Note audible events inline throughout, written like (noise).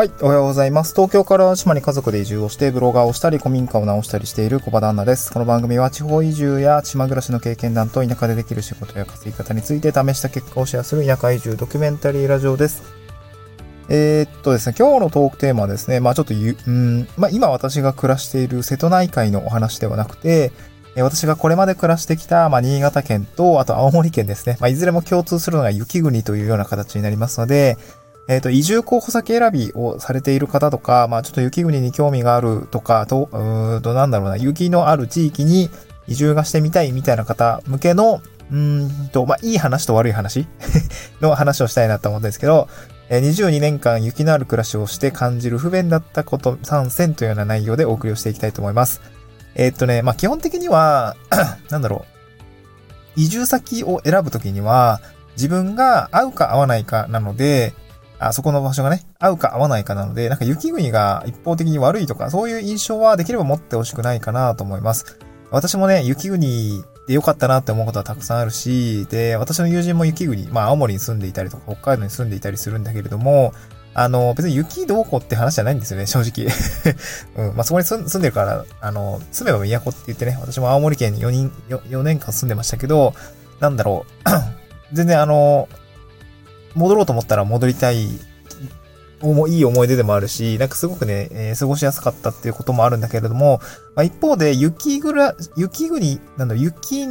はい、おはようございます。東京から島に家族で移住をして、ブロガーをしたり、古民家を直したりしている小場旦那です。この番組は地方移住や島暮らしの経験談と田舎でできる仕事や稼ぎ方について試した結果をシェアする田舎移住ドキュメンタリーラジオです。えー、っとですね、今日のトークテーマはですね、まあちょっとゆ、うん、まあ今私が暮らしている瀬戸内海のお話ではなくて、私がこれまで暮らしてきた、まあ、新潟県と、あと青森県ですね。まあ、いずれも共通するのが雪国というような形になりますので、えっ、ー、と、移住候補先選びをされている方とか、まあ、ちょっと雪国に興味があるとか、と、うーんと、なんだろうな、雪のある地域に移住がしてみたいみたいな方向けの、うんと、まあ、いい話と悪い話 (laughs) の話をしたいなと思うんですけど、22年間雪のある暮らしをして感じる不便だったこと3選というような内容でお送りをしていきたいと思います。えー、っとね、まあ、基本的には (clears throat) なんだろう。移住先を選ぶときには、自分が合うか合わないかなので、あそこの場所がね、合うか合わないかなので、なんか雪国が一方的に悪いとか、そういう印象はできれば持ってほしくないかなと思います。私もね、雪国で良かったなって思うことはたくさんあるし、で、私の友人も雪国、まあ青森に住んでいたりとか、北海道に住んでいたりするんだけれども、あの、別に雪どうこうって話じゃないんですよね、正直。(laughs) うん、まあそこに住んでるから、あの、住めば都って言ってね、私も青森県に4人4、4年間住んでましたけど、なんだろう、(clears throat) 全然あの、戻ろうと思ったら戻りたい、いい思い出でもあるし、なんかすごくね、えー、過ごしやすかったっていうこともあるんだけれども、まあ、一方で雪ぐら、雪国、なんだ、雪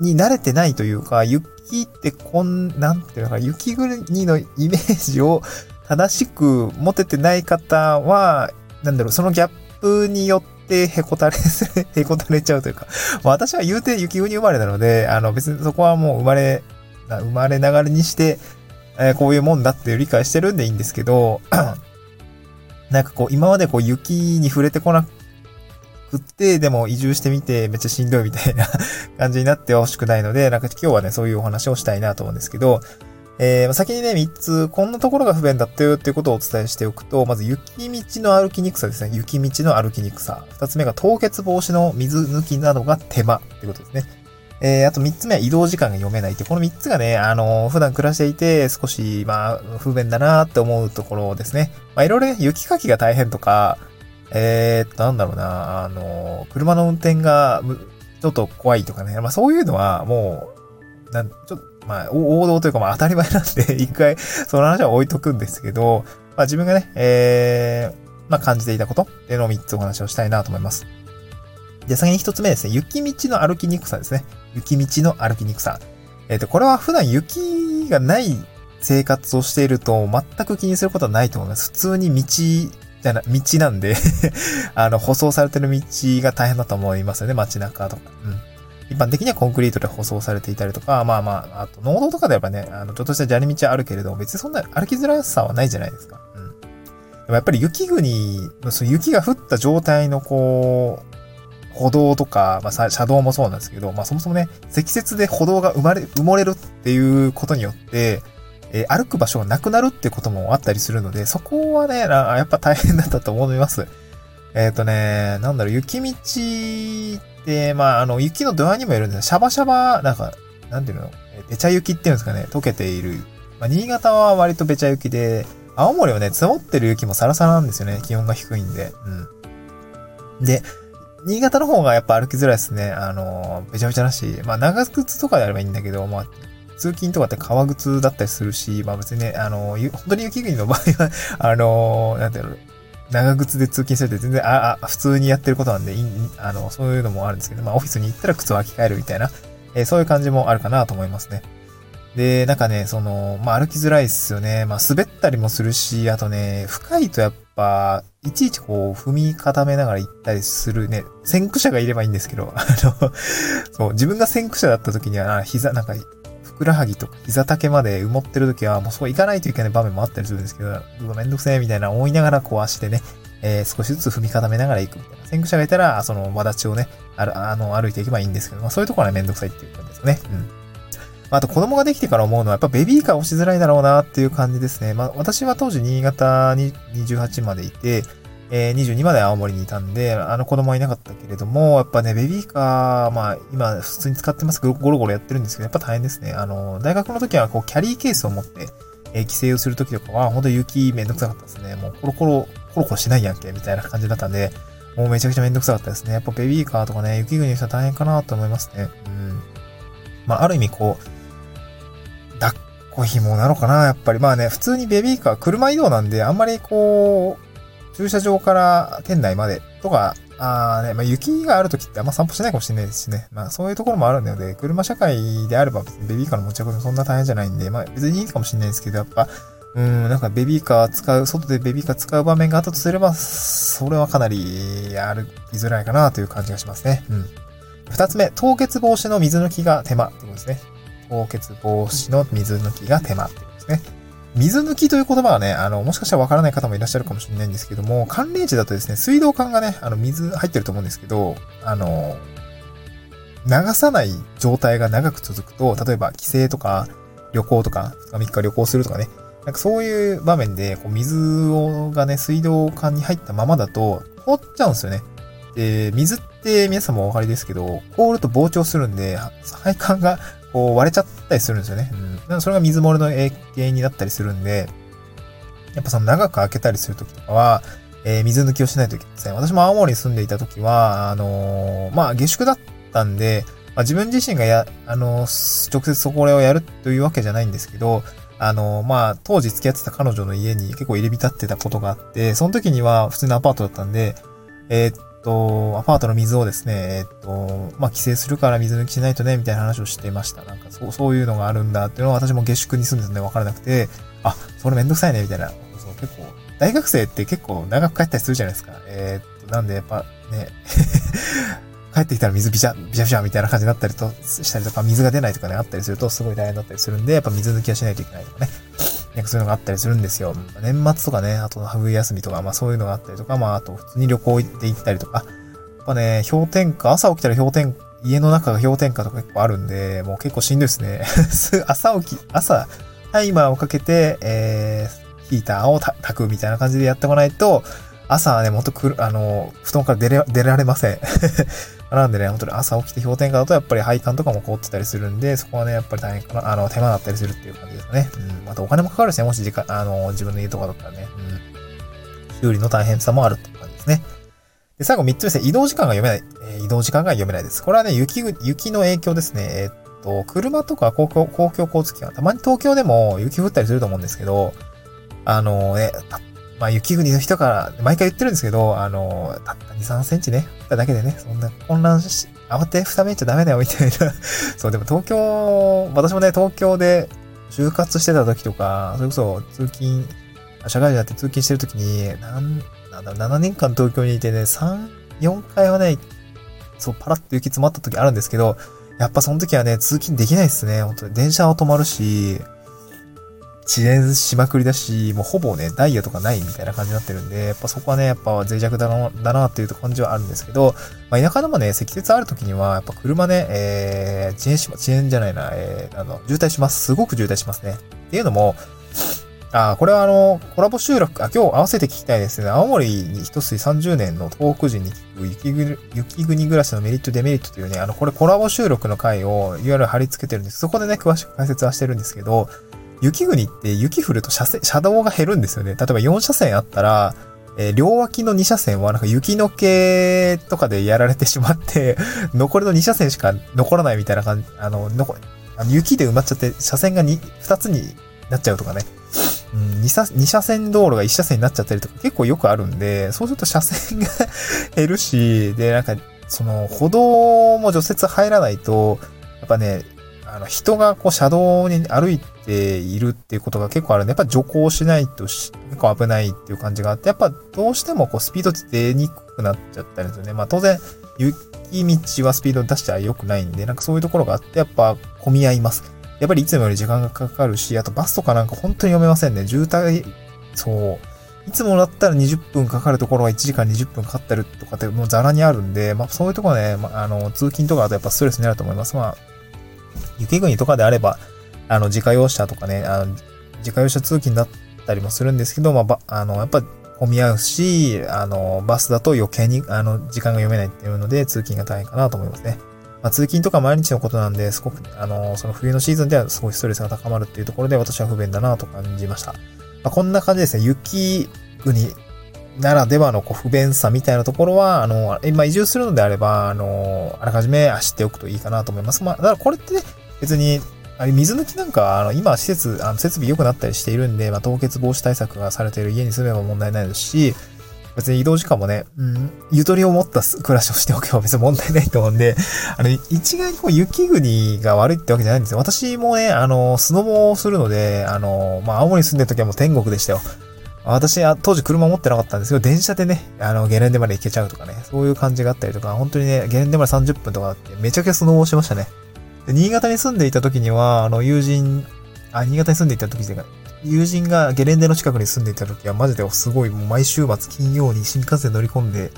に慣れてないというか、雪ってこん、なんていうのか、雪国のイメージを正しく持ててない方は、なんだろう、そのギャップによってへこたれ、(laughs) へこたれちゃうというか、私は言うて雪国生まれなので、あの別にそこはもう生まれ、生まれながらにして、えー、こういうもんだって理解してるんでいいんですけど、(clears throat) なんかこう、今までこう雪に触れてこなくって、でも移住してみてめっちゃしんどいみたいな (laughs) 感じになってほしくないので、なんか今日はね、そういうお話をしたいなと思うんですけど、えー、先にね、3つ、こんなところが不便だったよっていうことをお伝えしておくと、まず雪道の歩きにくさですね。雪道の歩きにくさ。2つ目が凍結防止の水抜きなどが手間ってことですね。えー、あと3つ目は移動時間が読めないって、この3つがね、あのー、普段暮らしていて少し、まあ、不便だなって思うところですね。まあ、いろいろね、雪かきが大変とか、えー、っと、なんだろうな、あのー、車の運転が、ちょっと怖いとかね、まあそういうのはもう、なん、ちょっと、まあ、王道というかまあ当たり前なんで、(laughs) 一回、その話は置いとくんですけど、まあ自分がね、えー、まあ感じていたことっていうのを3つお話をしたいなと思います。で、先に1つ目ですね、雪道の歩きにくさですね。雪道の歩きにくさ。えっ、ー、と、これは普段雪がない生活をしていると全く気にすることはないと思います。普通に道じゃな、道なんで (laughs) あの、舗装されてる道が大変だと思いますよね、街中とか。うん。一般的にはコンクリートで舗装されていたりとか、まあまあ、あと、農道とかであればね、あの、ちょっとした砂利道はあるけれど、別にそんな歩きづらさはないじゃないですか。うん。でもやっぱり雪国、その雪が降った状態のこう、歩道とか、まあ、車道もそうなんですけど、まあ、そもそもね、積雪で歩道が生まれ、埋もれるっていうことによって、えー、歩く場所がなくなるってこともあったりするので、そこはね、やっぱ大変だったと思います。えっ、ー、とね、なんだろう、雪道って、まあ、あの、雪の度合いにもよるんですシャバシャバ、なんか、なんていうの、べちゃ雪っていうんですかね、溶けている。まあ、新潟は割とべちゃ雪で、青森はね、積もってる雪もサラサラなんですよね。気温が低いんで。うん。で、新潟の方がやっぱ歩きづらいですね。あの、べちゃべちゃだし、まあ長靴とかであればいいんだけど、まあ、通勤とかって革靴だったりするし、まあ別にね、あの、本当に雪国の場合は、(laughs) あの、なんていうの、長靴で通勤するって全然、あ、あ、普通にやってることなんで、あの、そういうのもあるんですけど、まあオフィスに行ったら靴を履き替えるみたいな、えー、そういう感じもあるかなと思いますね。で、なんかね、その、まあ歩きづらいっすよね。まあ滑ったりもするし、あとね、深いとやっぱ、いちいちこう、踏み固めながら行ったりするね、先駆者がいればいいんですけど、(laughs) あの、そう、自分が先駆者だった時には、膝、なんか、ふくらはぎとか膝丈まで埋もってる時は、もうそこ行かないといけない場面もあったりするんですけど、うわ、めんどくせえみたいな思いながら、こう足でね、えー、少しずつ踏み固めながら行くみたいな。先駆者がいたら、その、わだちをね、ある、あの、歩いていけばいいんですけど、まあそういうところはめんどくさいっていう感じですね。うん。あと子供ができてから思うのはやっぱベビーカー押しづらいだろうなっていう感じですね。まあ私は当時新潟に28までいて、えー、22まで青森にいたんで、あの子供はいなかったけれども、やっぱね、ベビーカー、まあ今普通に使ってますゴロゴロやってるんですけど、やっぱ大変ですね。あの、大学の時はこうキャリーケースを持って、えー、帰省をするときとかは、本当に雪めんどくさかったですね。もうコロコロ、コロコロしないやんけ、みたいな感じだったんで、もうめちゃくちゃめんどくさかったですね。やっぱベビーカーとかね、雪国の人は大変かなと思いますね。うん。まあ、ある意味こう、抱っこ紐なのかなやっぱり。まあね、普通にベビーカー、車移動なんで、あんまりこう、駐車場から店内までとか、あね、まあ、雪がある時ってあんま散歩しないかもしれないですしね。まあそういうところもあるので、車社会であれば別にベビーカーの持ち運びもそんな大変じゃないんで、まあ別にいいかもしれないですけど、やっぱ、うん、なんかベビーカー使う、外でベビーカー使う場面があったとすれば、それはかなり歩きづらいかなという感じがしますね。うん。二つ目、凍結防止の水抜きが手間ってことですね。凍結防止の水抜きが手間ってことですね。水抜きという言葉はね、あの、もしかしたらわからない方もいらっしゃるかもしれないんですけども、寒冷地だとですね、水道管がね、あの、水入ってると思うんですけど、あの、流さない状態が長く続くと、例えば帰省とか旅行とか、2日3日旅行するとかね、なんかそういう場面で、こう水をがね、水道管に入ったままだと、凍っちゃうんですよね。で、水って皆さんもお分かりですけど、凍ると膨張するんで、配管がこう割れちゃったりするんですよね。うん。それが水漏れの原因になったりするんで、やっぱその長く開けたりするときとかは、えー、水抜きをしないといけません。私も青森に住んでいたときは、あのー、まあ、下宿だったんで、まあ、自分自身がや、あのー、直接そこをやるというわけじゃないんですけど、あの、まあ、当時付き合ってた彼女の家に結構入り浸ってたことがあって、その時には普通のアパートだったんで、えー、っと、アパートの水をですね、えっと、まあ、規制するから水抜きしないとね、みたいな話をしていました。なんか、そう、そういうのがあるんだっていうのは私も下宿に住んでたんで分からなくて、あ、それめんどくさいね、みたいな。そう、結構、大学生って結構長く帰ったりするじゃないですか。えー、っと、なんでやっぱね、(laughs) 帰ってきたら水ビシャ、ビシャビシャみたいな感じになったりと、したりとか、水が出ないとかね、あったりするとすごい大変だったりするんで、やっぱ水抜きはしないといけないとかね。なんかそういうのがあったりするんですよ。年末とかね、あと冬休みとか、まあそういうのがあったりとか、まああと普通に旅行行って行ったりとか、やっぱね、氷点下、朝起きたら氷点下、家の中が氷点下とか結構あるんで、もう結構しんどいですね。(laughs) 朝起き、朝、タイマーをかけて、えー、ヒーターを炊くみたいな感じでやってこないと、朝はね、もっとくる、あの、布団から出れ、出られません。なんでね、本当に朝起きて氷点下だとやっぱり配管とかも凍ってたりするんで、そこはね、やっぱり大変かな、あの、手間だったりするっていう感じですね。うん。またお金もかかるしね、もし時間、あの、自分の家とかだったらね、うん。修理の大変さもあるって感じですね。で、最後3つ目ですね。移動時間が読めない。えー、移動時間が読めないです。これはね、雪、雪の影響ですね。えー、っと、車とか公共、公共交通機関、たまに東京でも雪降ったりすると思うんですけど、あのね、まあ、雪国の人から、毎回言ってるんですけど、あの、たった2、3センチね、降っただけでね、そんな混乱し、慌てふためっちゃダメだよ、みたいな。(laughs) そう、でも東京、私もね、東京で就活してた時とか、それこそ通勤、社会人だって通勤してる時に、なん、なんだろ7年間東京にいてね、3、4回はね、そう、パラッと雪詰まった時あるんですけど、やっぱその時はね、通勤できないっすね。本当に電車は止まるし、遅延しまくりだし、もうほぼね、ダイヤとかないみたいな感じになってるんで、やっぱそこはね、やっぱ脆弱だな、だなっていう感じはあるんですけど、まあ、田舎でもね、積雪ある時には、やっぱ車ね、えー、遅延しま、遅延じゃないな、えー、あの、渋滞します。すごく渋滞しますね。っていうのも、あ、これはあの、コラボ収録、あ、今日合わせて聞きたいですね。青森に一筋30年の東北人に聞く雪国雪国暮らしのメリット、デメリットというね、あの、これコラボ収録の回を URL 貼り付けてるんです。そこでね、詳しく解説はしてるんですけど、雪国って雪降ると車線、車道が減るんですよね。例えば4車線あったら、えー、両脇の2車線はなんか雪の気とかでやられてしまって、(laughs) 残りの2車線しか残らないみたいな感じ、あの、残あの雪で埋まっちゃって、車線が 2, 2つになっちゃうとかね。うん、2, 車2車線道路が1車線になっちゃったりとか結構よくあるんで、そうすると車線が減るし、で、なんか、その、歩道も除雪入らないと、やっぱね、あの、人がこう車道に歩いているっていうことが結構あるんで、やっぱ徐行しないと結構危ないっていう感じがあって、やっぱどうしてもこうスピード出にくくなっちゃったりするね。まあ当然、雪道はスピード出しちゃ良くないんで、なんかそういうところがあって、やっぱ混み合います。やっぱりいつもより時間がかかるし、あとバスとかなんか本当に読めませんね。渋滞、そう。いつもだったら20分かかるところが1時間20分かかってるとかってもうザラにあるんで、まあそういうところね、まあ、あの、通勤とかだとやっぱストレスになると思います。まあ、雪国とかであれば、あの、自家用車とかね、あの、自家用車通勤だったりもするんですけど、まあ、ば、あの、やっぱ混み合うし、あの、バスだと余計に、あの、時間が読めないっていうので、通勤が大変かなと思いますね。まあ、通勤とか毎日のことなんで、すごく、あの、その冬のシーズンではすごいストレスが高まるっていうところで私は不便だなと感じました。まあ、こんな感じですね。雪国ならではのこう不便さみたいなところは、あの、今移住するのであれば、あの、あらかじめ知っておくといいかなと思います。まあ、だからこれってね、別に、あれ、水抜きなんか、あの、今、施設、あの、設備良くなったりしているんで、まあ、凍結防止対策がされている家に住めば問題ないですし、別に移動時間もね、うん、ゆとりを持った暮らしをしておけば別に問題ないと思うんで、あの、一概にこう雪国が悪いってわけじゃないんですよ。私もね、あの、スノボをするので、あの、まあ、青森に住んでる時はもう天国でしたよ。私は当時車持ってなかったんですけど、電車でね、あの、ゲレンデまで行けちゃうとかね、そういう感じがあったりとか、本当にね、ゲレンデまで30分とかあって、めちゃくちゃスノボをしましたね。新潟に住んでいた時には、あの、友人、あ、新潟に住んでいた時で、友人がゲレンデの近くに住んでいた時は、マジですごい、もう毎週末金曜に新幹線乗り込んで、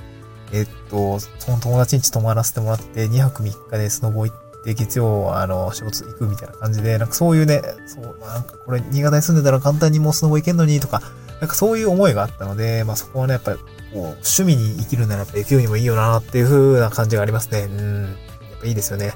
えっと、その友達ん家泊まらせてもらって、2泊3日でスノボ行って、月曜、あの、仕事行くみたいな感じで、なんかそういうね、そう、なんかこれ、新潟に住んでたら簡単にもうスノボ行けんのに、とか、なんかそういう思いがあったので、まあそこはね、やっぱり、こう、趣味に生きるならやっぱ雪にもいいよなっていう風な感じがありますね。うん。やっぱいいですよね。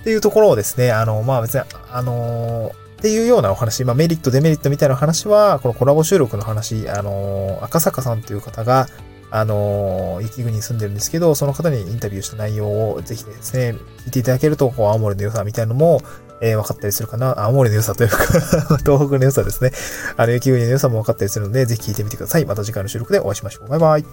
っていうところをですね、あの、まあ別に、あの、っていうようなお話、まあメリット、デメリットみたいな話は、このコラボ収録の話、あの、赤坂さんという方が、あの、雪国に住んでるんですけど、その方にインタビューした内容をぜひですね、聞いていただけると、こう、青森の良さみたいなのも、えー、分かったりするかな。青森の良さというか (laughs) 東北の良さですね。あの、雪国の良さも分かったりするので、ぜひ聞いてみてください。また次回の収録でお会いしましょう。バイバイ。